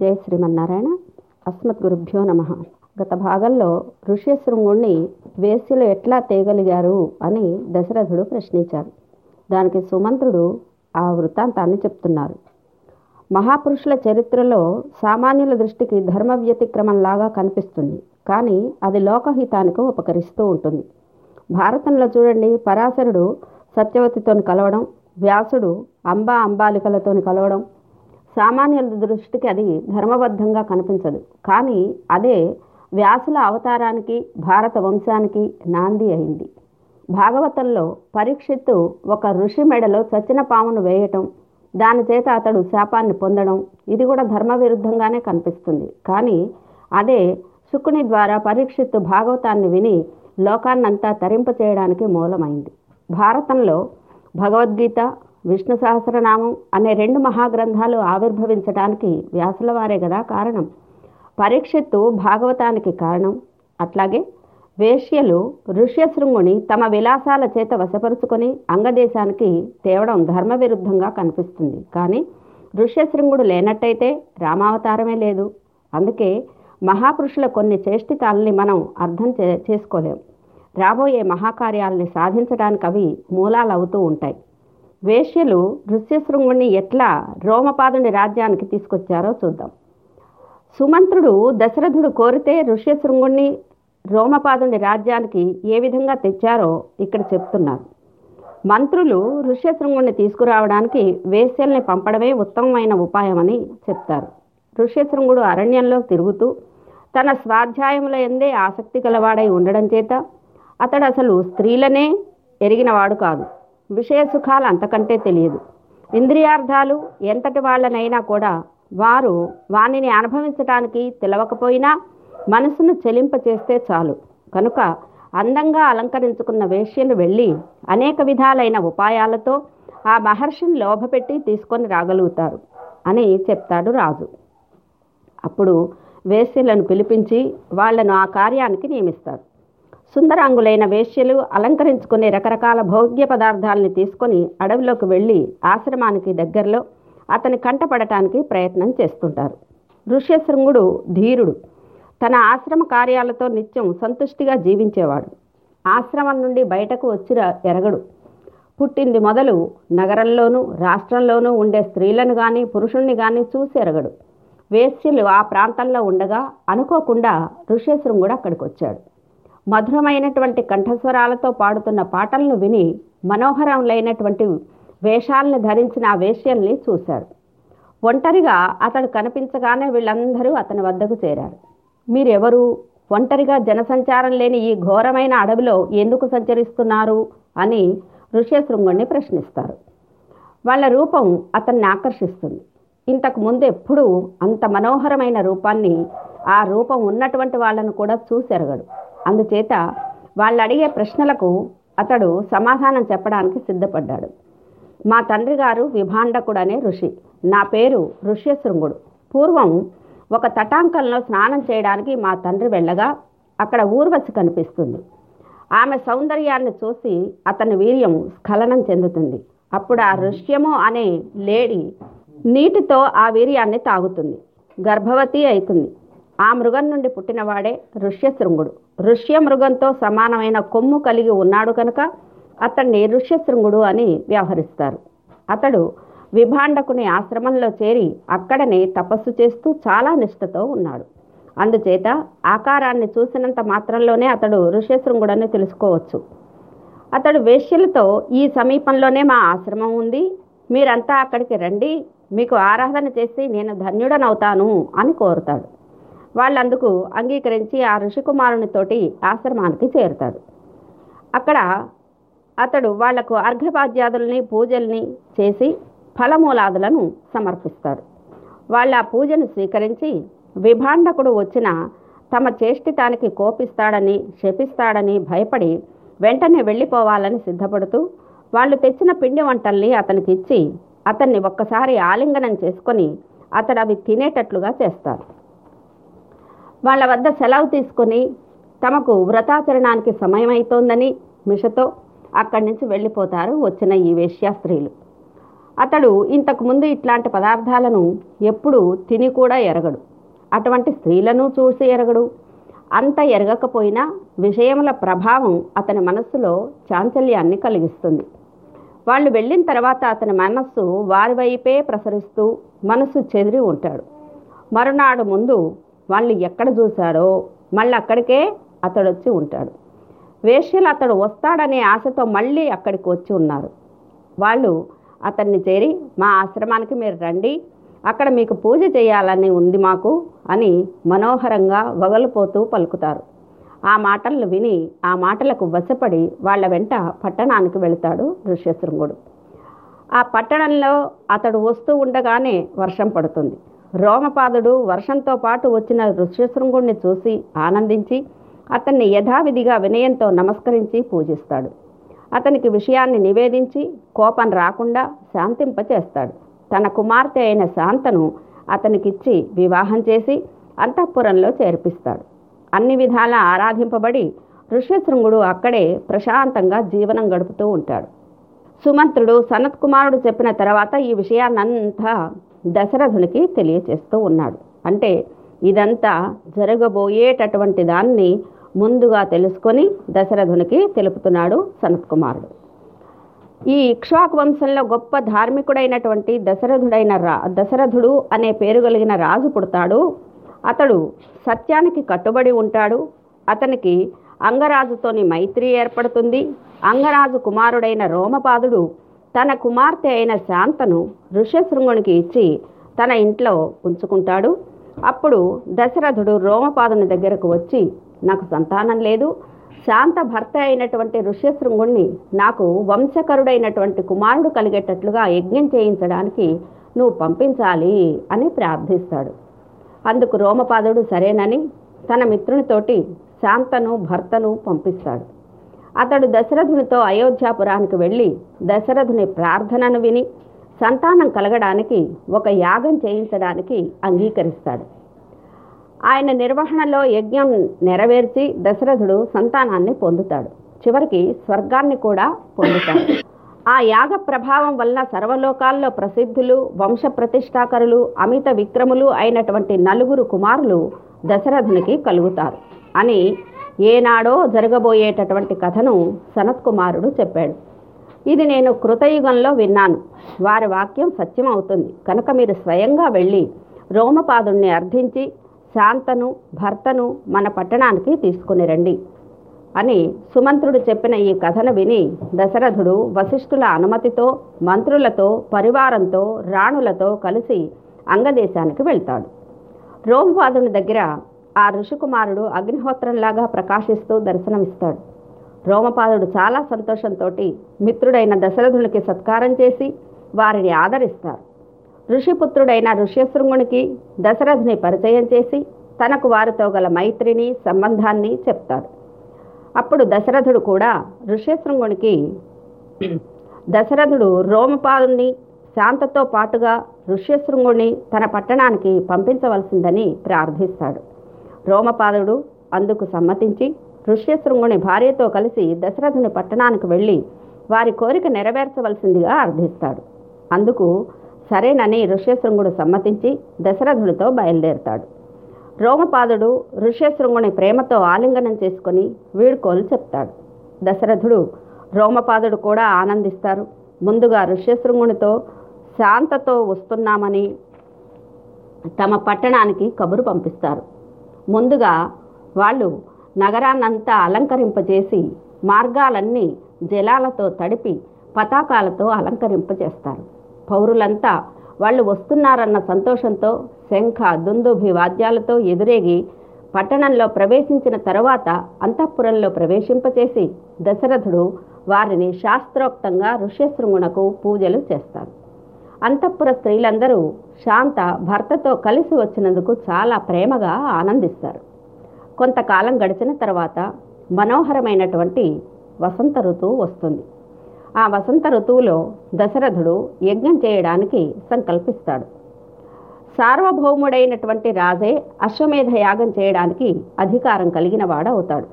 జయ శ్రీమన్నారాయణ. అస్మత్ గురుభ్యో నమ. గత భాగంలో ఋష్యశృంగుణ్ణి వేశ్యలు ఎట్లా తేగలిగారు అని దశరథుడు ప్రశ్నించారు దానికి సుమంత్రుడు ఆ వృత్తాంతాన్ని చెప్తున్నారు. మహాపురుషుల చరిత్రలో సామాన్యుల దృష్టికి ధర్మ వ్యతిక్రమంలాగా కనిపిస్తుంది. కానీ అది లోకహితానికి ఉపకరిస్తూ ఉంటుంది. భారతంలో చూడండి పరాశరుడు సత్యవతితోని కలవడం వ్యాసుడు అంబా అంబాలికలతోని కలవడం సామాన్యుల దృష్టికి అది ధర్మబద్ధంగా కనిపించదు. కానీ అదే వ్యాసుల అవతారానికి భారత వంశానికి నాంది అయింది. భాగవతంలో పరీక్షిత్తు ఒక ఋషి మెడలో చచ్చిన పామును వేయటం దాని చేత అతడు శాపాన్ని పొందడం ఇది కూడా ధర్మ విరుద్ధంగానే కనిపిస్తుంది. కానీ అదే శుకుని ద్వారా పరీక్షిత్తు భాగవతాన్ని విని లోకాన్నంతా తరింపచేయడానికి మూలమైంది. భారతంలో భగవద్గీత విష్ణు సహస్రనామం అనే రెండు మహాగ్రంథాలు ఆవిర్భవించడానికి వ్యాసుల వారే కదా కారణం. పరీక్షిత్తు భాగవతానికి కారణం. అట్లాగే వేశ్యలు ఋష్యశృంగుని తమ విలాసాల చేత వశపరుచుకొని అంగదేశానికి తేవడం ధర్మ విరుద్ధంగా కనిపిస్తుంది. కానీ ఋష్యశృంగుడు లేనట్టయితే రామావతారమే లేదు. అందుకే మహాపురుషుల కొన్ని చేష్టితాలని మనం అర్థం చే చేసుకోలేం. రాబోయే మహాకార్యాలని సాధించడానికి అవి మూలాలు అవుతూ ఉంటాయి. వేశ్యలు ఋష్యశృంగుణ్ణి ఎట్లా రోమపాదుని రాజ్యానికి తీసుకొచ్చారో చూద్దాం. సుమంత్రుడు దశరథుడు కోరితే ఋష్యశృంగుణ్ణి రోమపాదుని రాజ్యానికి ఏ విధంగా తెచ్చారో ఇక్కడ చెప్తున్నారు. మంత్రులు ఋష్యశృంగుణ్ణి తీసుకురావడానికి వేశ్యల్ని పంపడమే ఉత్తమమైన ఉపాయమని చెప్తారు. ఋష్యశృంగుడు అరణ్యంలో తిరుగుతూ తన స్వాధ్యాయముల ఎందే ఆసక్తి గలవాడై ఉండడం చేత అతడు అసలు స్త్రీలనే ఎరిగినవాడు కాదు. విషయ సుఖాలు అంతకంటే తెలియదు. ఇంద్రియార్థాలు ఎంతటి వాళ్ళనైనా కూడా వారు వానిని అనుభవించడానికి తెలవకపోయినా మనసును చెలింపచేస్తే చాలు. కనుక అందంగా అలంకరించుకున్న వేశ్యలు వెళ్ళి అనేక విధాలైన ఉపాయాలతో ఆ మహర్షిని లోభపెట్టి తీసుకొని రాగలుగుతారు అని చెప్తాడు రాజు. అప్పుడు వేశ్యలను పిలిపించి వాళ్ళను ఆ కార్యానికి నియమిస్తారు. సుందరాంగులైన వేశ్యలు అలంకరించుకునే రకరకాల భోగ్య పదార్థాలని తీసుకొని అడవిలోకి వెళ్ళి ఆశ్రమానికి దగ్గరలో అతని కంటపడటానికి ప్రయత్నం చేస్తుంటారు. ఋష్యశృంగుడు ధీరుడు. తన ఆశ్రమ కార్యాలతో నిత్యం సంతుష్టిగా జీవించేవాడు. ఆశ్రమం నుండి బయటకు వచ్చిన ఎరగడు. పుట్టింది మొదలు నగరంలోనూ రాష్ట్రంలోనూ ఉండే స్త్రీలను కానీ పురుషుణ్ణి కానీ చూసి ఎరగడు. వేశ్యలు ఆ ప్రాంతంలో ఉండగా అనుకోకుండా ఋష్యశృంగుడు అక్కడికి వచ్చాడు మధురమైనటువంటి కంఠస్వరాలతో పాడుతున్న పాటలను విని మనోహరములైనటువంటి వేషాలను ధరించిన ఆ వేష్యల్ని చూశాడు. ఒంటరిగా అతడు కనిపించగానే వీళ్ళందరూ అతని వద్దకు చేరారు. మీరెవరు? ఒంటరిగా జనసంచారం లేని ఈ ఘోరమైన అడవిలో ఎందుకు సంచరిస్తున్నారు? అని ఋష్యశృంగుణ్ణి ప్రశ్నిస్తారు. వాళ్ళ రూపం అతన్ని ఆకర్షిస్తుంది. ఇంతకు ముందు ఎప్పుడూ అంత మనోహరమైన రూపాన్ని ఆ రూపం ఉన్నటువంటి వాళ్ళను కూడా చూసెరగడు అందుచేత వాళ్ళు అడిగే ప్రశ్నలకు అతడు సమాధానం చెప్పడానికి సిద్ధపడ్డాడు. మా తండ్రి గారు విభాండకుడు అనే ఋషి. నా పేరు ఋష్యశృంగుడు. పూర్వం ఒక తటాంకంలో స్నానం చేయడానికి మా తండ్రి వెళ్ళగా అక్కడ ఊర్వశి కనిపిస్తుంది. ఆమె సౌందర్యాన్ని చూసి అతని వీర్యం స్ఖలనం చెందుతుంది. అప్పుడు ఆ ఋష్యము అనే లేడీ నీటితో ఆ వీర్యాన్ని తాగుతుంది. గర్భవతి అవుతుంది ఆ మృగం నుండి పుట్టినవాడే ఋష్యశృంగుడు. ఋష్య మృగంతో సమానమైన కొమ్ము కలిగి ఉన్నాడు కనుక అతన్ని ఋష్యశృంగుడు అని వ్యవహరిస్తారు. అతడు విభాండకుని ఆశ్రమంలో చేరి అక్కడనే తపస్సు చేస్తూ చాలా నిష్ఠతో ఉన్నాడు. అందుచేత ఆకారాన్ని చూసినంత మాత్రంలోనే అతడు ఋష్యశృంగుడని తెలుసుకోవచ్చు. అతడు వేష్యలతో ఈ సమీపంలోనే మా ఆశ్రమం ఉంది. మీరంతా అక్కడికి రండి. మీకు ఆరాధన చేసి నేను ధన్యుడనవుతాను అని కోరుతాడు. వాళ్ళందుకు అంగీకరించి ఆ ఋషికుమారునితోటి ఆశ్రమానికి చేరుతాడు. అక్కడ అతడు వాళ్ళకు అర్ఘ్యపాద్యాదుల్ని పూజల్ని చేసి ఫలమూలాదులను సమర్పిస్తాడు. వాళ్ళ పూజను స్వీకరించి విభాండకుడు వచ్చిన తమ చేష్టితానికి కోపిస్తాడని శపిస్తాడని భయపడి వెంటనే వెళ్ళిపోవాలని సిద్ధపడుతూ వాళ్ళు తెచ్చిన పిండి వంటల్ని అతనికి ఇచ్చి అతన్ని ఒక్కసారి ఆలింగనం చేసుకొని అతడు అవి తినేటట్లుగా చేస్తారు వాళ్ళ వద్ద సెలవు తీసుకొని తమకు వ్రతాచరణానికి సమయం అవుతోందని మిషతో అక్కడి నుంచి వెళ్ళిపోతారు వచ్చిన ఈ వేశ్యా స్త్రీలు. అతడు ఇంతకు ముందు ఇట్లాంటి పదార్థాలను ఎప్పుడూ తిని కూడా ఎరగడు. అటువంటి స్త్రీలను చూసి ఎరగడు. అంత ఎరగకపోయినా విషయముల ప్రభావం అతని మనస్సులో చాంచల్యాన్ని కలిగిస్తుంది. వాళ్ళు వెళ్ళిన తర్వాత అతని మనస్సు వారి వైపే ప్రసరిస్తూ మనస్సు చెదిరి ఉంటాడు. మరునాడు ముందు వాళ్ళు ఎక్కడ చూశాడో మళ్ళీ అక్కడికే అతడు వచ్చి ఉంటాడు. వేష్యలు అతడు వస్తాడనే ఆశతో మళ్ళీ అక్కడికి వచ్చి ఉన్నారు. వాళ్ళు అతన్ని చేరి మా ఆశ్రమానికి మీరు రండి అక్కడ మీకు పూజ చేయాలని ఉంది మాకు అని మనోహరంగా వగలిపోతూ పలుకుతారు. ఆ మాటలను విని ఆ మాటలకు వశపడి వాళ్ళ వెంట పట్టణానికి వెళతాడు ఋష్యశృంగుడు ఆ పట్టణంలో అతడు వస్తూ ఉండగానే వర్షం పడుతుంది. రోమపాదుడు వర్షంతో పాటు వచ్చిన ఋష్యశృంగుడిని చూసి ఆనందించి అతన్ని యథావిధిగా వినయంతో నమస్కరించి పూజిస్తాడు. అతనికి విషయాన్ని నివేదించి కోపం రాకుండా శాంతింపచేస్తాడు. తన కుమార్తె అయిన శాంతను అతనికిచ్చి వివాహం చేసి అంతఃపురంలో చేర్పిస్తాడు. అన్ని విధాలా ఆరాధింపబడి ఋష్యశృంగుడు అక్కడే ప్రశాంతంగా జీవనం గడుపుతూ ఉంటాడు. సుమంత్రుడు సనత్ కుమారుడు చెప్పిన తర్వాత ఈ విషయాన్నంతా దశరథునికి తెలియచేస్తూ ఉన్నాడు. అంటే ఇదంతా జరగబోయేటటువంటి దాన్ని ముందుగా తెలుసుకొని దశరథునికి తెలుపుతున్నాడు సనత్ కుమారుడు ఈ ఇక్ష్వాకు వంశంలో గొప్ప ధార్మికుడైనటువంటి దశరథుడైన రా దశరథుడు అనే పేరు కలిగిన రాజు పుడతాడు. అతడు సత్యానికి కట్టుబడి ఉంటాడు. అతనికి అంగరాజుతోని మైత్రి ఏర్పడుతుంది. అంగరాజు కుమారుడైన రోమపాదుడు తన కుమార్తె అయిన శాంతను ఋష్యశృంగునికి ఇచ్చి తన ఇంట్లో ఉంచుకుంటాడు. అప్పుడు దశరథుడు రోమపాదుని దగ్గరకు వచ్చి నాకు సంతానం లేదు. శాంత భర్త అయినటువంటి ఋష్యశృంగుణ్ణి నాకు వంశకరుడైనటువంటి కుమారుడు కలిగేటట్లుగా యజ్ఞం చేయించడానికి నువ్వు పంపించాలి అని ప్రార్థిస్తాడు. అందుకు రోమపాదుడు సరేనని తన మిత్రునితోటి శాంతను భర్తను పంపిస్తాడు. అతడు దశరథునితో అయోధ్యాపురానికి వెళ్ళి దశరథుని ప్రార్థనను విని సంతానం కలగడానికి ఒక యాగం చేయించడానికి అంగీకరిస్తాడు. ఆయన నిర్వహణలో యజ్ఞం నెరవేర్చి దశరథుడు సంతానాన్ని పొందుతాడు. చివరికి స్వర్గాన్ని కూడా పొందుతాడు. ఆ యాగ ప్రభావం వలన సర్వలోకాల్లో ప్రసిద్ధులు వంశ ప్రతిష్టాకరులు అమిత విక్రములు అయినటువంటి నలుగురు కుమారులు దశరథునికి కలుగుతారు అని ఏనాడో జరగబోయేటటువంటి కథను సనత్కుమారుడు చెప్పాడు. ఇది నేను కృతయుగంలో విన్నాను. వారి వాక్యం సత్యం అవుతుంది కనుక మీరు స్వయంగా వెళ్ళి రోమపాదుణ్ణి అర్థించి శాంతను భర్తను మన పట్టణానికి తీసుకుని రండి అని సుమంత్రుడు చెప్పిన ఈ కథను విని దశరథుడు వశిష్ఠుల అనుమతితో మంత్రులతో పరివారంతో రాణులతో కలిసి అంగదేశానికి వెళ్తాడు. రోమపాదుని దగ్గర ఆ ఋషికుమారుడు అగ్నిహోత్రంలాగా ప్రకాశిస్తూ దర్శనమిస్తాడు. రోమపాదుడు చాలా సంతోషంతో మిత్రుడైన దశరథునికి సత్కారం చేసి వారిని ఆదరిస్తారు. ఋషిపుత్రుడైన ఋష్యశృంగునికి దశరథుని పరిచయం చేసి తనకు వారితో గల మైత్రిని సంబంధాన్ని చెప్తాడు. అప్పుడు దశరథుడు కూడా ఋష్యశృంగునికి దశరథుడు రోమపాదుని శాంతతో పాటుగా ఋష్యశృంగుణ్ణి తన పట్టణానికి పంపించవలసిందని ప్రార్థిస్తాడు. రోమపాదుడు అందుకు సమ్మతించి ఋష్యశృంగుని భార్యతో కలిసి దశరథుని పట్టణానికి వెళ్ళి వారి కోరిక నెరవేర్చవలసిందిగా అర్థిస్తాడు అందుకు సరేనని ఋష్యశృంగుడు సమ్మతించి దశరథుడితో బయలుదేరుతాడు. రోమపాదుడు ఋష్యశృంగుని ప్రేమతో ఆలింగనం చేసుకొని వీడుకోలు చెప్తాడు. దశరథుడు రోమపాదుడు కూడా ఆనందిస్తారు. ముందుగా ఋష్యశృంగునితో శాంతతో వస్తున్నామని తమ పట్టణానికి కబురు పంపిస్తారు. ముందుగా వాళ్ళు నగరాన్నంతా అలంకరింపజేసి మార్గాలన్నీ జలాలతో తడిపి పతాకాలతో అలంకరింపజేస్తారు. పౌరులంతా వాళ్ళు వస్తున్నారన్న సంతోషంతో శంఖ దుందుభి వాద్యాలతో ఎదురేగి పట్టణంలో ప్రవేశించిన తరువాత అంతఃపురంలో ప్రవేశింపచేసి దశరథుడు వారిని శాస్త్రోక్తంగా ఋష్యశృంగునకు పూజలు చేస్తారు. అంతఃపుర స్త్రీలందరూ శాంత భర్తతో కలిసి వచ్చినందుకు చాలా ప్రేమగా ఆనందిస్తారు. కొంతకాలం గడిచిన తర్వాత మనోహరమైనటువంటి వసంత ఋతువు వస్తుంది. ఆ వసంత ఋతువులో దశరథుడు యజ్ఞం చేయడానికి సంకల్పిస్తాడు. సార్వభౌముడైనటువంటి రాజే అశ్వమేధ యాగం చేయడానికి అధికారం కలిగిన వాడవుతాడు అవుతాడు.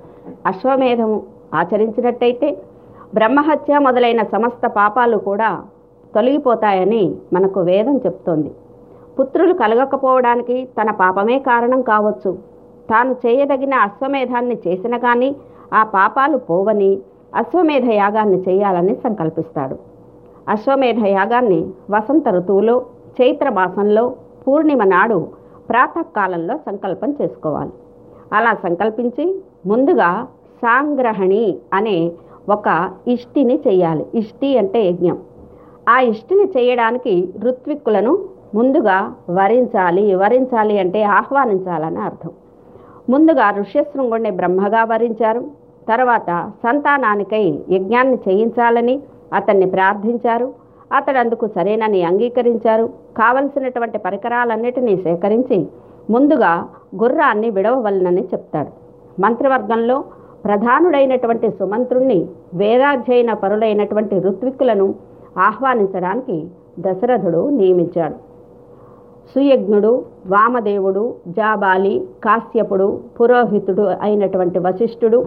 అశ్వమేధం ఆచరించినట్టయితే బ్రహ్మహత్య మొదలైన సమస్త పాపాలు కూడా తొలగిపోతాయని మనకు వేదం చెప్తోంది. పుత్రులు కలగకపోవడానికి తన పాపమే కారణం కావచ్చు. తాను చేయదగిన అశ్వమేధాన్ని చేసిన కానీ ఆ పాపాలు పోవని అశ్వమేధ యాగాన్ని చేయాలని సంకల్పిస్తాడు. అశ్వమేధ యాగాన్ని వసంత ఋతువులో చైత్రమాసంలో పూర్ణిమ నాడు ప్రాతకాలంలో సంకల్పం చేసుకోవాలి. అలా సంకల్పించి ముందుగా సాంగ్రహణి అనే ఒక ఇష్టిని చేయాలి. ఇష్టి అంటే యజ్ఞం. ఆ ఇష్టిని చేయడానికి ఋత్విక్కులను ముందుగా వరించాలి. వరించాలి అంటే ఆహ్వానించాలని అర్థం. ముందుగా ఋష్యశృంగుణ్ణి బ్రహ్మగా వరించారు. తర్వాత సంతానానికై యజ్ఞాన్ని చేయించాలని అతన్ని ప్రార్థించారు. అతడు అందుకు సరేనని అంగీకరించారు. కావలసినటువంటి పరికరాలన్నిటినీ సేకరించి ముందుగా గుర్రాన్ని విడవవలనని చెప్తాడు. మంత్రివర్గంలో ప్రధానుడైనటువంటి సుమంత్రుణ్ణి వేదాధ్యయన పరులైనటువంటి ఋత్విక్కులను ఆహ్వానించడానికి దశరథుడు నియమించాడు. సుయజ్ఞుడు వామదేవుడు జాబాలి కాశ్యపుడు పురోహితుడు అయినటువంటి వశిష్ఠుడు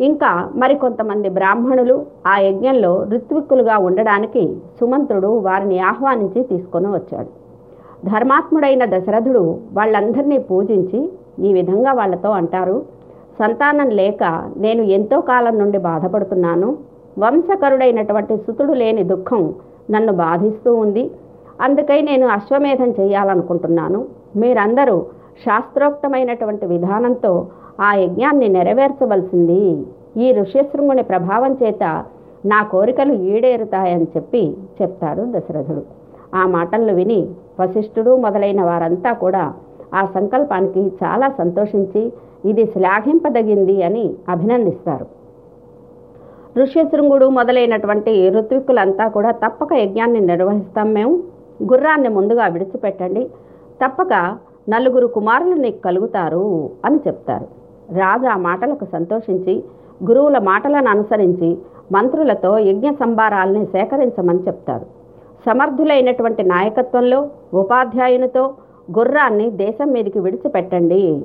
ఇంకా మరికొంతమంది బ్రాహ్మణులు ఆ యజ్ఞంలో ఋత్విక్కులుగా ఉండడానికి సుమంత్రుడు వారిని ఆహ్వానించి తీసుకొని వచ్చాడు. ధర్మాత్ముడైన దశరథుడు వాళ్ళందరినీ పూజించి ఈ విధంగా వాళ్ళతో అంటారు సంతానం లేక నేను ఎంతో కాలం నుండి బాధపడుతున్నాను వంశకరుడైనటువంటి సుతుడు లేని దుఃఖం నన్ను బాధిస్తూ ఉంది. అందుకై నేను అశ్వమేధం చేయాలనుకుంటున్నాను. మీరందరూ శాస్త్రోక్తమైనటువంటి విధానంతో ఆ యజ్ఞాన్ని నెరవేర్చవలసింది. ఈ ఋష్యశృంగుని ప్రభావం చేత నా కోరికలు ఈడేరుతాయని చెప్పి చెప్తాడు దశరథుడు. ఆ మాటలను విని వశిష్ఠుడు మొదలైన వారంతా కూడా ఆ సంకల్పానికి చాలా సంతోషించి ఇది శ్లాఘింపదగింది అని అభినందిస్తారు. ఋష్యశృంగుడు మొదలైనటువంటి ఋత్విక్కులంతా కూడా తప్పక యజ్ఞాన్ని నిర్వహిస్తాం మేము. గుర్రాన్ని ముందుగా విడిచిపెట్టండి. తప్పక నలుగురు కుమారులు నీకు కలుగుతారు అని చెప్తారు. రాజు ఆ మాటలకు సంతోషించి గురువుల మాటలను అనుసరించి మంత్రులతో యజ్ఞ సంభారాల్ని సేకరించమని చెప్తారు సమర్థులైనటువంటి నాయకత్వంలో ఉపాధ్యాయునితో గుర్రాన్ని దేశం మీదకి విడిచిపెట్టండి.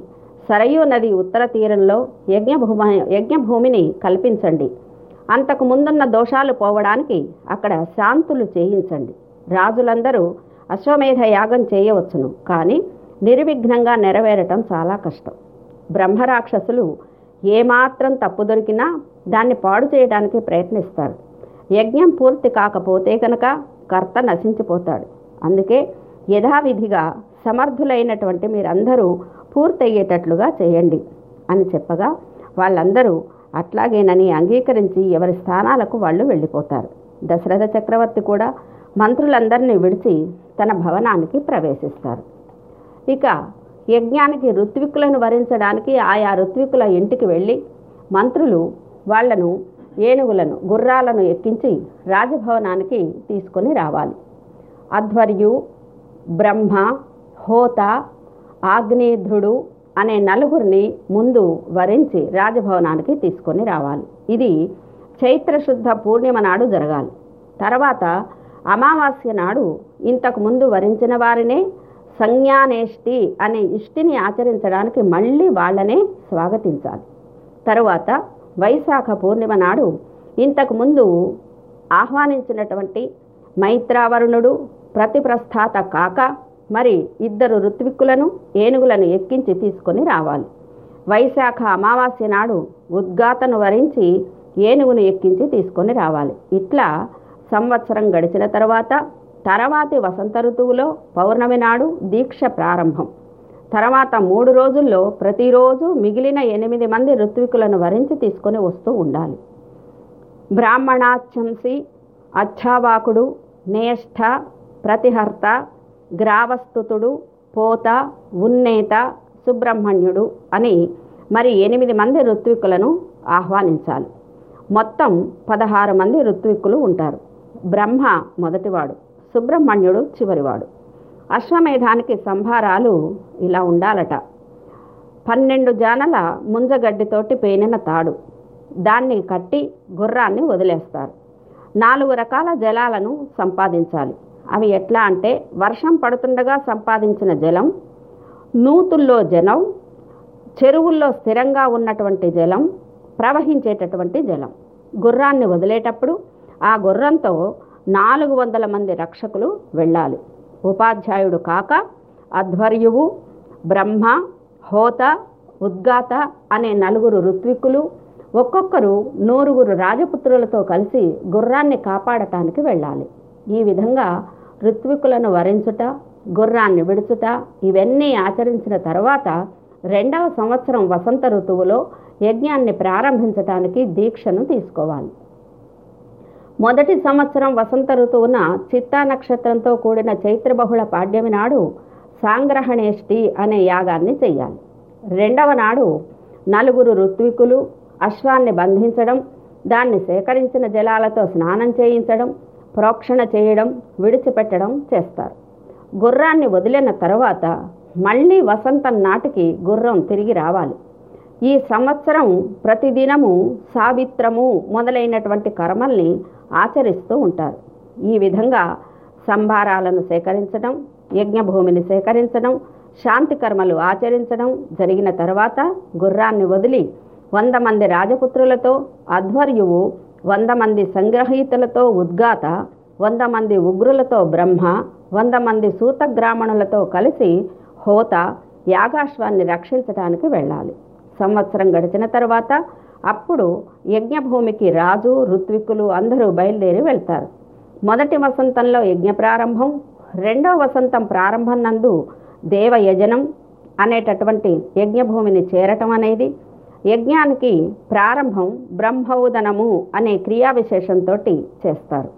సరయూ నది ఉత్తర తీరంలో యజ్ఞభూమ యజ్ఞభూమిని కల్పించండి. అంతకు ముందున్న దోషాలు పోవడానికి అక్కడ శాంతులు చేయించండి. రాజులందరూ అశ్వమేధ యాగం చేయవచ్చును కానీ నిర్విఘ్నంగా నెరవేరటం చాలా కష్టం. బ్రహ్మరాక్షసులు ఏమాత్రం తప్పు దొరికినా దాన్ని పాడు చేయడానికి ప్రయత్నిస్తారు. యజ్ఞం పూర్తి కాకపోతే కనుక కర్త నశించిపోతాడు. అందుకే యథావిధిగా సమర్థులైనటువంటి మీరందరూ పూర్తయ్యేటట్లుగా చేయండి అని చెప్పగా వాళ్ళందరూ అట్లాగేనని అంగీకరించి ఎవరి స్థానాలకు వాళ్ళు వెళ్ళిపోతారు. దశరథ చక్రవర్తి కూడా మంత్రులందరినీ విడిచి తన భవనానికి ప్రవేశిస్తారు. ఇక యజ్ఞానికి ఋత్విక్కులను వరించడానికి ఆయా ఋత్విక్కుల ఇంటికి వెళ్ళి మంత్రులు వాళ్ళను ఏనుగులను గుర్రాలను ఎక్కించి రాజభవనానికి తీసుకొని రావాలి. అధ్వర్యు బ్రహ్మ హోత ఆగ్నేధ్రుడు అనే నలుగురిని ముందు వరించి రాజభవనానికి తీసుకొని రావాలి. ఇది చైత్రశుద్ధ పూర్ణిమ నాడు జరగాలి. తర్వాత అమావాస్య నాడు ఇంతకు ముందు వరించిన వారినే సంజ్ఞానేష్టి అనే ఇష్టిని ఆచరించడానికి మళ్ళీ వాళ్ళనే స్వాగతించాలి. తరువాత వైశాఖ పూర్ణిమ నాడు ఇంతకు ముందు ఆహ్వానించినటువంటి మైత్రావరుణుడు ప్రతిప్రస్థాత కాక మరి ఇద్దరు ఋత్విక్కులను ఏనుగులను ఎక్కించి తీసుకొని రావాలి. వైశాఖ అమావాస్య నాడు ఉద్గాతను వరించి ఏనుగును ఎక్కించి తీసుకొని రావాలి. ఇట్లా సంవత్సరం గడిచిన తర్వాత తర్వాతి వసంత ఋతువులో పౌర్ణమి నాడు దీక్ష ప్రారంభం. తర్వాత మూడు రోజుల్లో ప్రతిరోజు మిగిలిన ఎనిమిది మంది ఋత్వికులను వరించి తీసుకొని వస్తూ ఉండాలి. బ్రాహ్మణాచంసి అచ్చావాకుడు నేష్ఠ ప్రతిహర్త గ్రావస్థుతుడు పోత ఉన్నేత సుబ్రహ్మణ్యుడు అని మరి ఎనిమిది మంది ఋత్వికులను ఆహ్వానించాలి. మొత్తం పదహారు మంది ఋత్విక్కులు ఉంటారు. బ్రహ్మ మొదటివాడు సుబ్రహ్మణ్యుడు చివరివాడు. అశ్వమేధానికి సంభారాలు ఇలా ఉండాలట. పన్నెండు జానల ముంజగడ్డితోటి పేనిన తాడు. దాన్ని కట్టి గుర్రాన్ని వదిలేస్తారు. నాలుగు రకాల జలాలను సంపాదించాలి. అవి ఎట్లా అంటే వర్షం పడుతుండగా సంపాదించిన జలం నూతుల్లో జలం చెరువుల్లో స్థిరంగా ఉన్నటువంటి జలం ప్రవహించేటటువంటి జలం. గుర్రాన్ని వదిలేటప్పుడు ఆ గుర్రంతో నాలుగు వందల మంది రక్షకులు వెళ్ళాలి. ఉపాధ్యాయుడు కాక అధ్వర్యువు బ్రహ్మ హోత ఉద్గాత అనే నలుగురు ఋత్విక్కులు ఒక్కొక్కరు నూరుగురు రాజపుత్రులతో కలిసి గుర్రాన్ని కాపాడటానికి వెళ్ళాలి. ఈ విధంగా ఋత్వికులను వరించుట గుర్రాన్ని విడుచుట ఇవన్నీ ఆచరించిన తర్వాత రెండవ సంవత్సరం వసంత ఋతువులో యజ్ఞాన్ని ప్రారంభించటానికి దీక్షను తీసుకోవాలి. మొదటి సంవత్సరం వసంత ఋతువున చిత్తా నక్షత్రంతో కూడిన చైత్రబహుళ పాడ్యమి నాడు సాంగ్రహణేష్టి అనే యాగాన్ని చెయ్యాలి. రెండవ నాడు నలుగురు ఋత్వికులు అశ్వాన్ని బంధించడం దాన్ని సేకరించిన జలాలతో స్నానం చేయించడం ప్రోక్షణ చేయడం విడిచిపెట్టడం చేస్తారు. గుర్రాన్ని వదిలిన తర్వాత మళ్ళీ వసంతం నాటికి గుర్రం తిరిగి రావాలి. ఈ సంవత్సరం ప్రతిదినము సావిత్రము మొదలైనటువంటి కర్మల్ని ఆచరిస్తూ ఉంటారు. ఈ విధంగా సంభారాలను సేకరించడం యజ్ఞభూమిని సేకరించడం శాంతి కర్మలు ఆచరించడం జరిగిన తర్వాత గుర్రాన్ని వదిలి వంద మంది రాజపుత్రులతో అధ్వర్యువు వంద మంది సంగ్రహీతలతో ఉద్గాత వంద మంది ఉగ్రులతో బ్రహ్మ వంద మంది సూతగ్రామణులతో కలిసి హోత యాగాశ్వాన్ని రక్షించడానికి వెళ్ళాలి. సంవత్సరం గడిచిన తర్వాత అప్పుడు యజ్ఞభూమికి రాజు ఋత్వికులు అందరూ బయలుదేరి వెళ్తారు. మొదటి వసంతంలో యజ్ఞ ప్రారంభం రెండవ వసంతం ప్రారంభం నందు దేవయజనం అనేటటువంటి యజ్ఞభూమిని చేరటం అనేది యజ్ఞానికి ప్రారంభం బ్రహ్మౌదనము అనే క్రియా విశేషంతో చేస్తారు.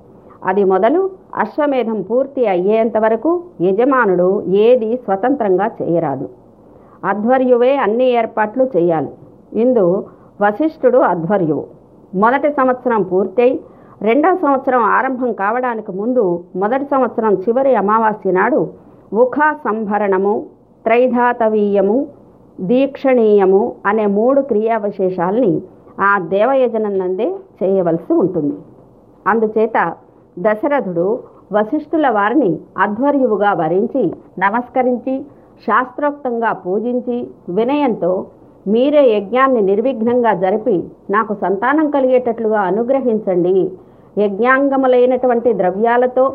అది మొదలు అశ్వమేధం పూర్తి అయ్యేంత వరకు యజమానుడు ఏది స్వతంత్రంగా చేయరాదు. అధ్వర్యువే అన్ని ఏర్పాట్లు చేయాలి. ఇందు వశిష్ఠుడు అధ్వర్యువు. మొదటి సంవత్సరం పూర్తయి రెండవ సంవత్సరం ఆరంభం కావడానికి ముందు మొదటి సంవత్సరం చివరి అమావాస్య నాడు ఉఖా సంభరణము త్రైధాతవీయము దీక్షణీయము అనే మూడు క్రియావిశేషాల్ని ఆ దేవయజనం నందే చేయవలసి ఉంటుంది. అందుచేత దశరథుడు వశిష్ఠుల వారిని అధ్వర్యువుగా వరించి నమస్కరించి శాస్త్రోక్తంగా పూజించి వినయంతో మీరే యజ్ఞాన్ని నిర్విఘ్నంగా జరిపి నాకు సంతానం కలిగేటట్లుగా అనుగ్రహించండి. యజ్ఞాంగములైనటువంటి ద్రవ్యాలతో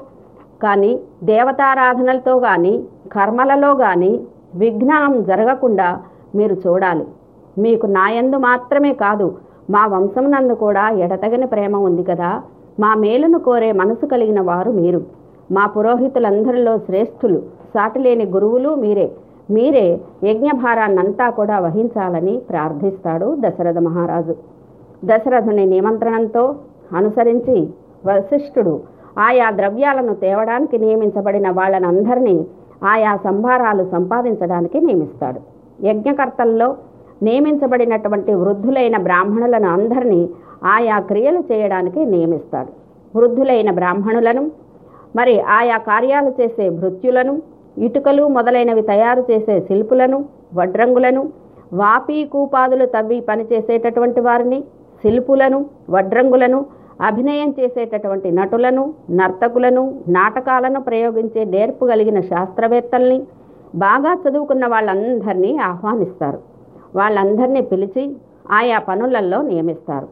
కానీ దేవతారాధనలతో కానీ కర్మలలో కానీ విఘ్నం జరగకుండా మీరు చూడాలి. మీకు నాయందు మాత్రమే కాదు మా వంశం నందు కూడా ఎడతగని ప్రేమ ఉంది కదా. మా మేలును కోరే మనసు కలిగిన వారు మీరు. మా పురోహితులందరిలో శ్రేష్ఠులు సాటిలేని గురువులు మీరే. మీరే యజ్ఞభారాన్నంతా కూడా వహించాలని ప్రార్థిస్తాడు దశరథ మహారాజు. దశరథుని నిమంత్రణంతో అనుసరించి వశిష్ఠుడు ఆయా ద్రవ్యాలను తేవడానికి నియమించబడిన వాళ్ళనందరినీ ఆయా సంభారాలు సంపాదించడానికి నియమిస్తాడు. యజ్ఞకర్తల్లో నియమించబడినటువంటి వృద్ధులైన బ్రాహ్మణులను అందరినీ ఆయా క్రియలు చేయడానికి నియమిస్తాడు. వృద్ధులైన బ్రాహ్మణులను మరి ఆయా కార్యాలు చేసే భృత్యులను ఇటుకలు మొదలైనవి తయారు చేసే శిల్పులను వడ్రంగులను వాపీ కూపాదులు తవ్వి పనిచేసేటటువంటి వారిని శిల్పులను వడ్రంగులను అభినయం చేసేటటువంటి నటులను నర్తకులను నాటకాలను ప్రయోగించే నేర్పు కలిగిన శాస్త్రవేత్తల్ని బాగా చదువుకున్న వాళ్ళందరినీ ఆహ్వానిస్తారు. వాళ్ళందరినీ పిలిచి ఆయా పనులలో నియమిస్తారు.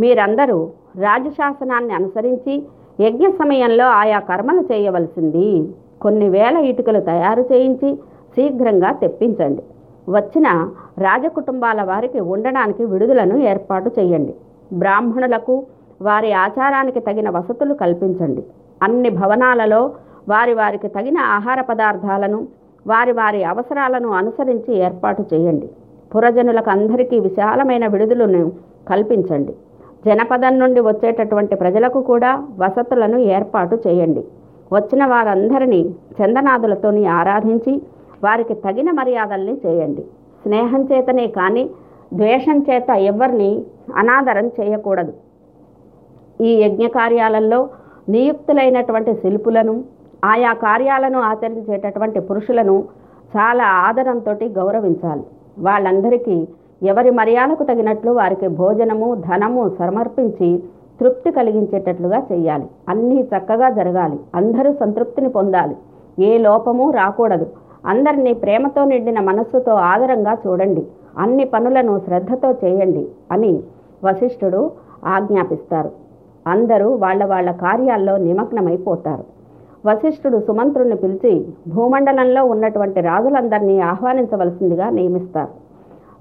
మీరందరూ రాజశాసనాన్ని అనుసరించి యజ్ఞ సమయంలో ఆయా కర్మలు చేయవలసింది. కొన్ని వేల ఇటుకలు తయారు చేయించి శీఘ్రంగా తెప్పించండి. వచ్చిన రాజకుటుంబాల వారికి ఉండడానికి విడుదలను ఏర్పాటు చేయండి. బ్రాహ్మణులకు వారి ఆచారానికి తగిన వసతులు కల్పించండి. అన్ని భవనాలలో వారి వారికి తగిన ఆహార పదార్థాలను వారి వారి అవసరాలను అనుసరించి ఏర్పాటు చేయండి. పురజనులకు అందరికీ విశాలమైన విడుదలను కల్పించండి. జనపదం నుండి వచ్చేటటువంటి ప్రజలకు కూడా వసతులను ఏర్పాటు చేయండి. వచ్చిన వారందరినీ చందనాదులతోని ఆరాధించి వారికి తగిన మర్యాదల్ని చేయండి. స్నేహం చేతనే కానీ ద్వేషం చేత ఎవరిని అనాదరం చేయకూడదు. ఈ యజ్ఞ కార్యాలలో నియుక్తులైనటువంటి శిల్పులను ఆయా కార్యాలను ఆచరించేటటువంటి పురుషులను చాలా ఆదరంతో గౌరవించాలి. వాళ్ళందరికీ ఎవరి మర్యాదకు తగినట్లు వారికి భోజనము ధనము సమర్పించి తృప్తి కలిగించేటట్లుగా చేయాలి అన్నీ చక్కగా జరగాలి. అందరూ సంతృప్తిని పొందాలి. ఏ లోపము రాకూడదు. అందరినీ ప్రేమతో నిండిన మనస్సుతో ఆదరంగా చూడండి. అన్ని పనులను శ్రద్ధతో చేయండి అని వశిష్ఠుడు ఆజ్ఞాపిస్తారు. అందరూ వాళ్ళ వాళ్ళ కార్యాల్లో నిమగ్నమైపోతారు. వశిష్ఠుడు సుమంత్రుని పిలిచి భూమండలంలో ఉన్నటువంటి రాజులందరినీ ఆహ్వానించవలసిందిగా నియమిస్తారు.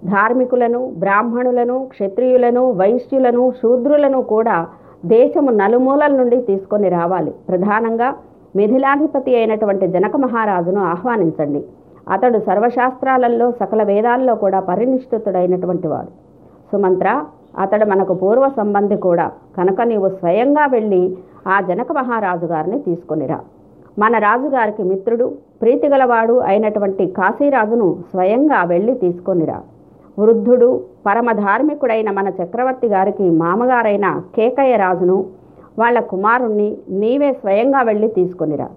ధార్మికులను బ్రాహ్మణులను క్షత్రియులను వైశ్యులను శూద్రులను కూడా దేశము నలుమూలల నుండి తీసుకొని రావాలి. ప్రధానంగా మిథిలాధిపతి అయినటువంటి జనక మహారాజును ఆహ్వానించండి. అతడు సర్వశాస్త్రాలలో సకల వేదాల్లో కూడా పరినిష్ఠితుడైనటువంటి వాడు. సుమంత్ర అతడు మనకు పూర్వ సంబంధి కూడా. కనుక నీవు స్వయంగా వెళ్ళి ఆ జనక మహారాజు గారిని తీసుకునిరా. మన రాజుగారికి మిత్రుడు ప్రీతిగలవాడు అయినటువంటి కాశీరాజును స్వయంగా వెళ్ళి తీసుకొనిరా. వృద్ధుడు పరమధార్మికుడైన మన చక్రవర్తి గారికి మామగారైన కేకయ్య రాజును వాళ్ళ కుమారుణ్ణి నీవే స్వయంగా వెళ్ళి తీసుకొనిరా.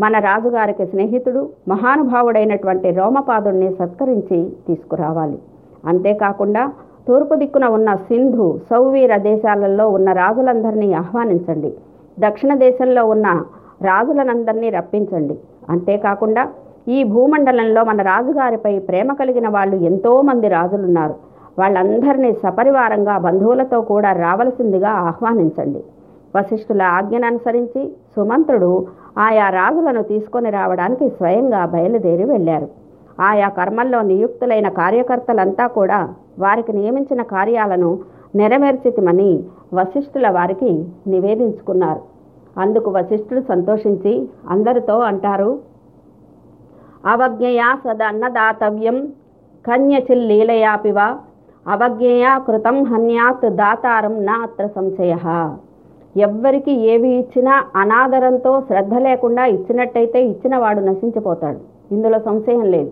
మన రాజుగారికి స్నేహితుడు మహానుభావుడైనటువంటి రోమపాదుణ్ణి సత్కరించి తీసుకురావాలి. అంతేకాకుండా తూర్పు దిక్కున ఉన్న సింధు సౌవీర దేశాలలో ఉన్న రాజులందరినీ ఆహ్వానించండి. దక్షిణ దేశంలో ఉన్న రాజులనందరినీ రప్పించండి. అంతేకాకుండా ఈ భూమండలంలో మన రాజుగారిపై ప్రేమ కలిగిన వాళ్ళు ఎంతోమంది రాజులున్నారు. వాళ్ళందరినీ సపరివారంగా బంధువులతో కూడా రావలసిందిగా ఆహ్వానించండి. వశిష్ఠుల ఆజ్ఞను అనుసరించి సుమంత్రుడు ఆయా రాజులను తీసుకొని రావడానికి స్వయంగా బయలుదేరి వెళ్ళారు. ఆయా కర్మల్లో నియుక్తులైన కార్యకర్తలంతా కూడా వారికి నియమించిన కార్యాలను నెరవేర్చితిమని వశిష్ఠుల వారికి నివేదించుకున్నారు. అందుకు వశిష్ఠుడు సంతోషించి అందరితో అంటారు అవజ్ఞయా సదన్నదాతవ్యం కన్యచిల్లీలయాపివ అవజ్ఞయా కృతం హన్యాత్ దాతారం నా అత్ర సంశయ. ఎవ్వరికి ఏవి ఇచ్చినా అనాదరంతో శ్రద్ధ లేకుండా ఇచ్చినట్టయితే ఇచ్చినవాడు నశించిపోతాడు. ఇందులో సంశయం లేదు.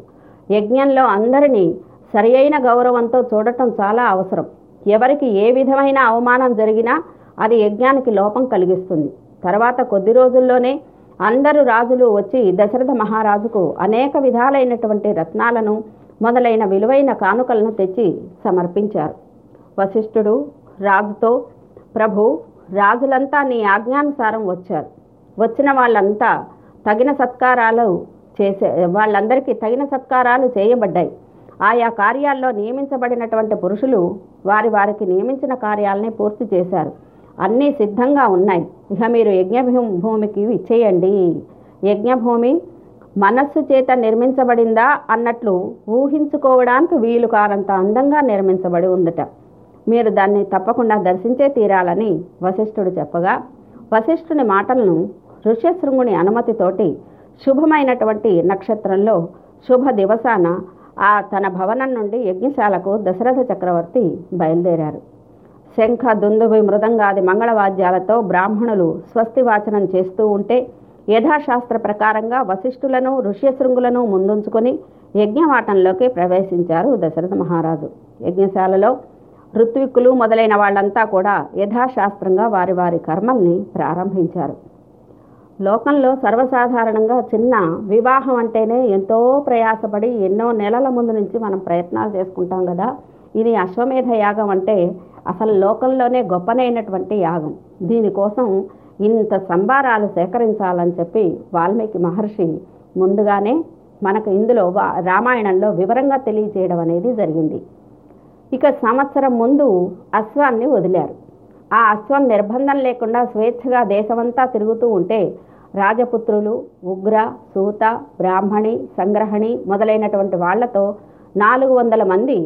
యజ్ఞంలో అందరినీ సరియైన గౌరవంతో చూడటం చాలా అవసరం. ఎవరికి ఏ విధమైన అవమానం జరిగినా అది యజ్ఞానికి లోపం కలిగిస్తుంది. తర్వాత కొద్ది రోజుల్లోనే అందరు రాజులు వచ్చి దశరథ మహారాజుకు అనేక విధాలైనటువంటి రత్నాలను మొదలైన విలువైన కానుకలను తెచ్చి సమర్పించారు. వశిష్ఠుడు రాజుతో ప్రభు రాజులంతా నీ ఆజ్ఞానుసారం వచ్చారు. వచ్చిన వాళ్ళంతా తగిన సత్కారాలు చేసే వాళ్ళందరికీ తగిన సత్కారాలు చేయబడ్డాయి. ఆయా కార్యాల్లో నియమించబడినటువంటి పురుషులు వారి వారికి నియమించిన కార్యాలని పూర్తి చేశారు. అన్నీ సిద్ధంగా ఉన్నాయి. ఇక మీరు యజ్ఞభూ భూమికి ఇచ్చేయండి యజ్ఞభూమి మనస్సు చేత నిర్మించబడిందా అన్నట్లు ఊహించుకోవడానికి వీలు కానంత అందంగా నిర్మించబడి ఉందట. మీరు దాన్ని తప్పకుండా దర్శించే తీరాలని వశిష్ఠుడు చెప్పగా వశిష్ఠుని మాటలను ఋష్యశృంగుని అనుమతితోటి శుభమైనటువంటి నక్షత్రంలో శుభ దివసాన ఆ తన భవనం నుండి యజ్ఞశాలకు దశరథ చక్రవర్తి బయలుదేరారు. శంఖ దుందుభి మృదంగాది మంగళవాద్యాలతో బ్రాహ్మణులు స్వస్తి వాచనం చేస్తూ ఉంటే యథాశాస్త్ర ప్రకారంగా వశిష్ఠులను ఋష్యశృంగులను ముందుంచుకొని యజ్ఞవాటంలోకి ప్రవేశించారు దశరథ మహారాజు. యజ్ఞశాలలో ఋత్విక్కులు మొదలైన వాళ్ళంతా కూడా యథాశాస్త్రంగా వారి వారి కర్మల్ని ప్రారంభించారు. లోకంలో సర్వసాధారణంగా చిన్న వివాహం అంటేనే ఎంతో ప్రయాసపడి ఎన్నో నెలల ముందు నుంచి మనం ప్రయత్నాలు చేసుకుంటాం కదా. ఇది అశ్వమేధ యాగం అంటే అసలు లోకంలోనే గొప్పనైనటువంటి యాగం. దీనికోసం ఇంత సంభారాలు సేకరించాలని చెప్పి వాల్మీకి మహర్షి ముందుగానే మనకు ఇందులో వా- రామాయణంలో వివరంగా తెలియజేయడం అనేది జరిగింది. ఇక సంవత్సరం ముందు అశ్వాన్ని వదిలారు. ఆ అశ్వం నిర్బంధం లేకుండా స్వేచ్ఛగా దేశమంతా తిరుగుతూ ఉంటే రాజపుత్రులు ఉగ్ర సూత బ్రాహ్మణి సంగ్రహణి మొదలైనటువంటి వాళ్ళతో నాలుగు వందల మంది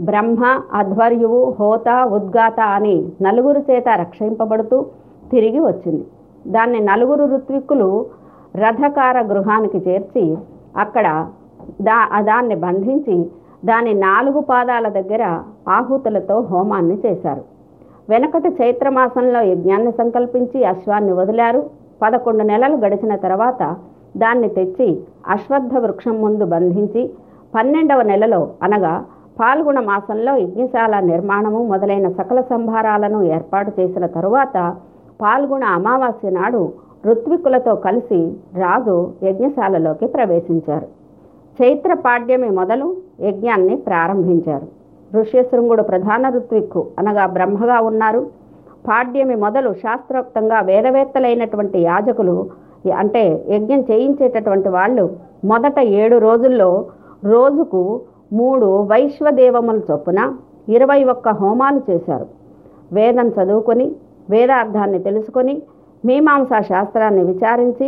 బ్రహ్మ అధ్వర్యువు హోత ఉద్గాత అని నలుగురు చేత రక్షింపబడుతూ తిరిగి వచ్చింది. దాన్ని నలుగురు ఋత్విక్కులు రథకార గృహానికి చేర్చి అక్కడ దా దాన్ని బంధించి దాని నాలుగు పాదాల దగ్గర ఆహుతులతో హోమాన్ని చేశారు. వెనకటి చైత్రమాసంలో యజ్ఞాన్ని సంకల్పించి అశ్వాన్ని వదిలారు. పదకొండు నెలలు గడిచిన తర్వాత దాన్ని తెచ్చి అశ్వత్థ వృక్షం ముందు బంధించి పన్నెండవ నెలలో అనగా పాల్గొన మాసంలో యజ్ఞశాల నిర్మాణము మొదలైన సకల సంభారాలను ఏర్పాటు చేసిన తరువాత పాల్గొన అమావాస్య నాడు ఋత్వికులతో కలిసి రాజు యజ్ఞశాలలోకి ప్రవేశించారు. చైత్ర పాడ్యమి మొదలు యజ్ఞాన్ని ప్రారంభించారు. ఋష్యశృంగుడు ప్రధాన ఋత్విక్కు అనగా బ్రహ్మగా ఉన్నారు. పాడ్యమి మొదలు శాస్త్రోక్తంగా వేదవేత్తలైనటువంటి యాజకులు అంటే యజ్ఞం చేయించేటటువంటి వాళ్ళు మొదట ఏడు రోజుల్లో రోజుకు మూడు వైశ్వదేవముల చొప్పున ఇరవై ఒక్క హోమాలు చేశారు. వేదం చదువుకొని వేదార్థాన్ని తెలుసుకొని మీమాంసా శాస్త్రాన్ని విచారించి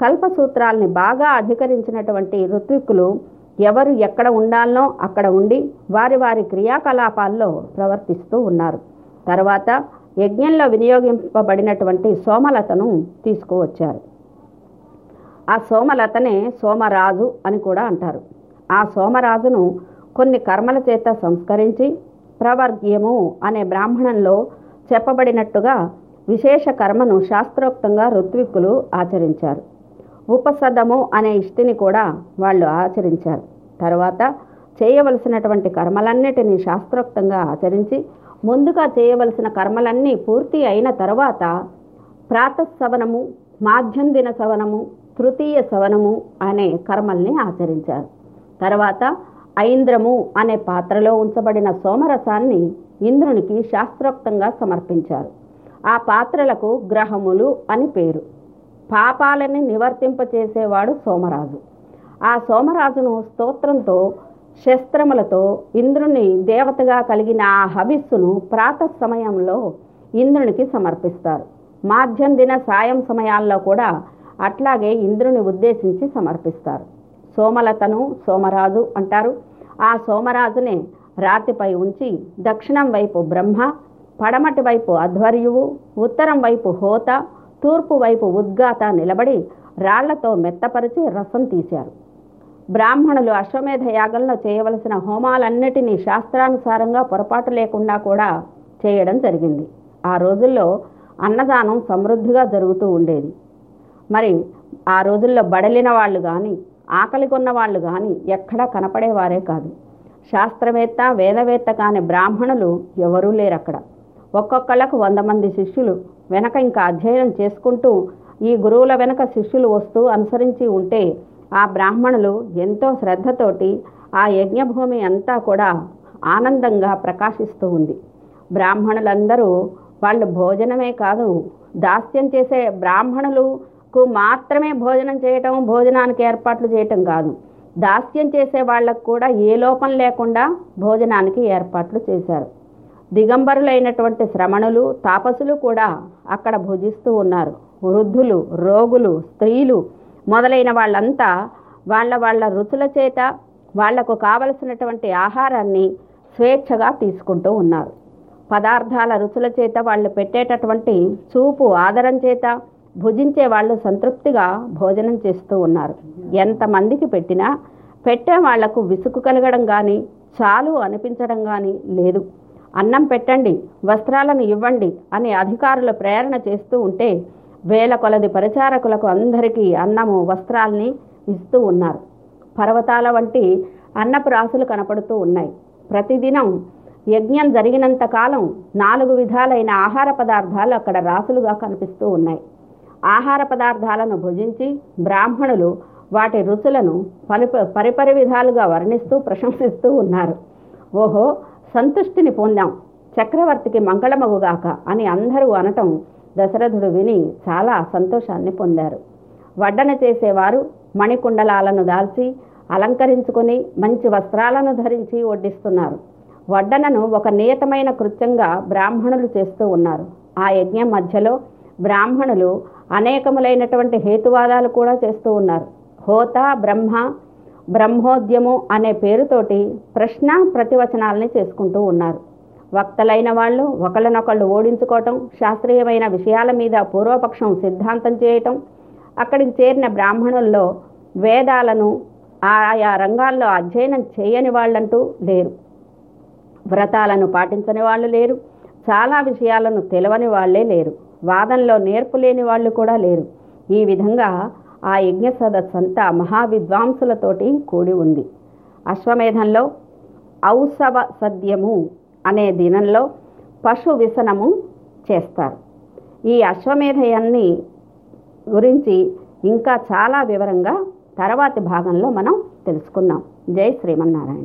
కల్పసూత్రాల్ని బాగా అధికరించినటువంటి ఋత్విక్కులు ఎవరు ఎక్కడ ఉండాలనో అక్కడ ఉండి వారి వారి క్రియాకలాపాల్లో ప్రవర్తిస్తూ ఉన్నారు. తర్వాత యజ్ఞంలో వినియోగింపబడినటువంటి సోమలతను తీసుకువచ్చారు. ఆ సోమలతనే సోమరాజు అని కూడా అంటారు. ఆ సోమరాజును కొన్ని కర్మల చేత సంస్కరించి ప్రవర్గ్యము అనే బ్రాహ్మణంలో చెప్పబడినట్టుగా విశేష కర్మను శాస్త్రోక్తంగా ఋత్విక్కులు ఆచరించారు. ఉపసదము అనే ఇష్టిని కూడా వాళ్ళు ఆచరించారు. తర్వాత చేయవలసినటువంటి కర్మలన్నిటినీ శాస్త్రోక్తంగా ఆచరించి ముందుగా చేయవలసిన కర్మలన్నీ పూర్తి అయిన తర్వాత ప్రాతశవనము మాధ్యం దిన సవనము తృతీయ సవనము అనే కర్మల్ని ఆచరించారు. తర్వాత ఐంద్రము అనే పాత్రలో ఉంచబడిన సోమరసాన్ని ఇంద్రునికి శాస్త్రోక్తంగా సమర్పించారు. ఆ పాత్రలకు గ్రహములు అని పేరు. పాపాలని నివర్తింపచేసేవాడు సోమరాజు. ఆ సోమరాజును స్తోత్రంతో శస్త్రములతో ఇంద్రుని దేవతగా కలిగిన ఆ హవిస్సును ప్రాత సమయంలో ఇంద్రునికి సమర్పిస్తారు. మాధ్యం దిన సాయం సమయాల్లో కూడా అట్లాగే ఇంద్రుని ఉద్దేశించి సమర్పిస్తారు. సోమలతను సోమరాజు అంటారు. ఆ సోమరాజునే రాతిపై ఉంచి దక్షిణం వైపు బ్రహ్మ పడమటి వైపు అధ్వర్యువు ఉత్తరం వైపు హోత తూర్పు వైపు ఉద్గాత నిలబడి రాళ్ళతో మెత్తపరిచి రసం తీశారు. బ్రాహ్మణులు అశ్వమేధ యాగంలో చేయవలసిన హోమాలన్నిటినీ శాస్త్రానుసారంగా పొరపాటు లేకుండా కూడా చేయడం జరిగింది. ఆ రోజుల్లో అన్నదానం సమృద్ధిగా జరుగుతూ ఉండేది. మరి ఆ రోజుల్లో బడలిన వాళ్ళు కానీ ఆకలి కొన్న వాళ్ళు కానీ ఎక్కడా కనపడేవారే కాదు. శాస్త్రవేత్త వేదవేత్త కాని బ్రాహ్మణులు ఎవరూ లేరు అక్కడ ఒక్కొక్కళ్ళకు వంద మంది శిష్యులు. వెనక ఇంకా అధ్యయనం చేసుకుంటూ ఈ గురువుల వెనక శిష్యులు వస్తూ అనుసరించి ఉంటే ఆ బ్రాహ్మణులు ఎంతో శ్రద్ధతోటి ఆ యజ్ఞభూమి అంతా కూడా ఆనందంగా ప్రకాశిస్తూ ఉంది. బ్రాహ్మణులందరూ వాళ్ళు భోజనమే కాదు దాస్యం చేసే బ్రాహ్మణులకు మాత్రమే భోజనం చేయటం భోజనానికి ఏర్పాట్లు చేయటం కాదు. దాస్యం చేసే వాళ్ళకు కూడా ఏ లోపం లేకుండా భోజనానికి ఏర్పాట్లు చేశారు. దిగంబరులైనటువంటి శ్రమణులు తాపసులు కూడా అక్కడ భుజిస్తూ ఉన్నారు. వృద్ధులు రోగులు స్త్రీలు మొదలైన వాళ్ళంతా వాళ్ళ వాళ్ళ రుచుల చేత వాళ్ళకు కావలసినటువంటి ఆహారాన్ని స్వేచ్ఛగా తీసుకుంటూ ఉన్నారు. పదార్థాల రుచుల చేత వాళ్ళు పెట్టేటటువంటి చూపు ఆదరం చేత భుజించే వాళ్ళు సంతృప్తిగా భోజనం చేస్తూ ఉన్నారు. ఎంతమందికి పెట్టినా పెట్టే వాళ్ళకు విసుగు కలగడం కానీ చాలు అనిపించడం కానీ లేదు. అన్నం పెట్టండి వస్త్రాలను ఇవ్వండి అని అధికారులు ప్రేరణ చేస్తూ ఉంటే వేల కొలది పరిచారకులకు అందరికీ అన్నము వస్త్రాల్ని ఇస్తూ ఉన్నారు. పర్వతాల వంటి అన్నపు రాసులు కనపడుతూ ఉన్నాయి. ప్రతిదినం యజ్ఞం జరిగినంత కాలం నాలుగు విధాలైన ఆహార పదార్థాలు అక్కడ రాసులుగా కనిపిస్తూ ఉన్నాయి. ఆహార పదార్థాలను భుజించి బ్రాహ్మణులు వాటి రుచులను పరిప పరిపరి విధాలుగా వర్ణిస్తూ ప్రశంసిస్తూ ఉన్నారు. ఓహో సంతుష్టిని పొందాం. చక్రవర్తికి మంగళమగుగాక అని అందరూ అనటం దశరథుడు విని చాలా సంతోషాన్ని పొందారు. వడ్డన చేసేవారు మణికుండలాలను దాల్చి అలంకరించుకొని మంచి వస్త్రాలను ధరించి వడ్డిస్తున్నారు. వడ్డనను ఒక నియతమైన కృత్యంగా బ్రాహ్మణులు చేస్తూ ఉన్నారు. ఆ యజ్ఞం మధ్యలో బ్రాహ్మణులు అనేకములైనటువంటి హేతువాదాలు కూడా చేస్తూ ఉన్నారు. హోత బ్రహ్మ బ్రహ్మోద్యము అనే పేరుతోటి ప్రశ్న ప్రతివచనాలని చేసుకుంటూ ఉన్నారు. వక్తలైన వాళ్ళు ఒకళ్ళనొకళ్ళు ఓడించుకోవటం శాస్త్రీయమైన విషయాల మీద పూర్వపక్షం సిద్ధాంతం చేయటం అక్కడికి చేరిన బ్రాహ్మణుల్లో వేదాలను ఆయా రంగాల్లో అధ్యయనం చేయని వాళ్ళంటూ లేరు. వ్రతాలను పాటించని వాళ్ళు లేరు. చాలా విషయాలను తెలవని వాళ్ళే లేరు. వాదంలో నేర్పు లేని వాళ్ళు కూడా లేరు. ఈ విధంగా ఆ యజ్ఞ సదస్సంతా మహావిద్వాంసులతోటి కూడి ఉంది. అశ్వమేధంలో ఔసవ సద్యము అనే దినంలో పశు విసనము చేస్తారు. ఈ అశ్వమేధయాన్ని గురించి ఇంకా చాలా వివరంగా తర్వాతి భాగంలో మనం తెలుసుకుందాం. జై శ్రీమన్నారాయణ.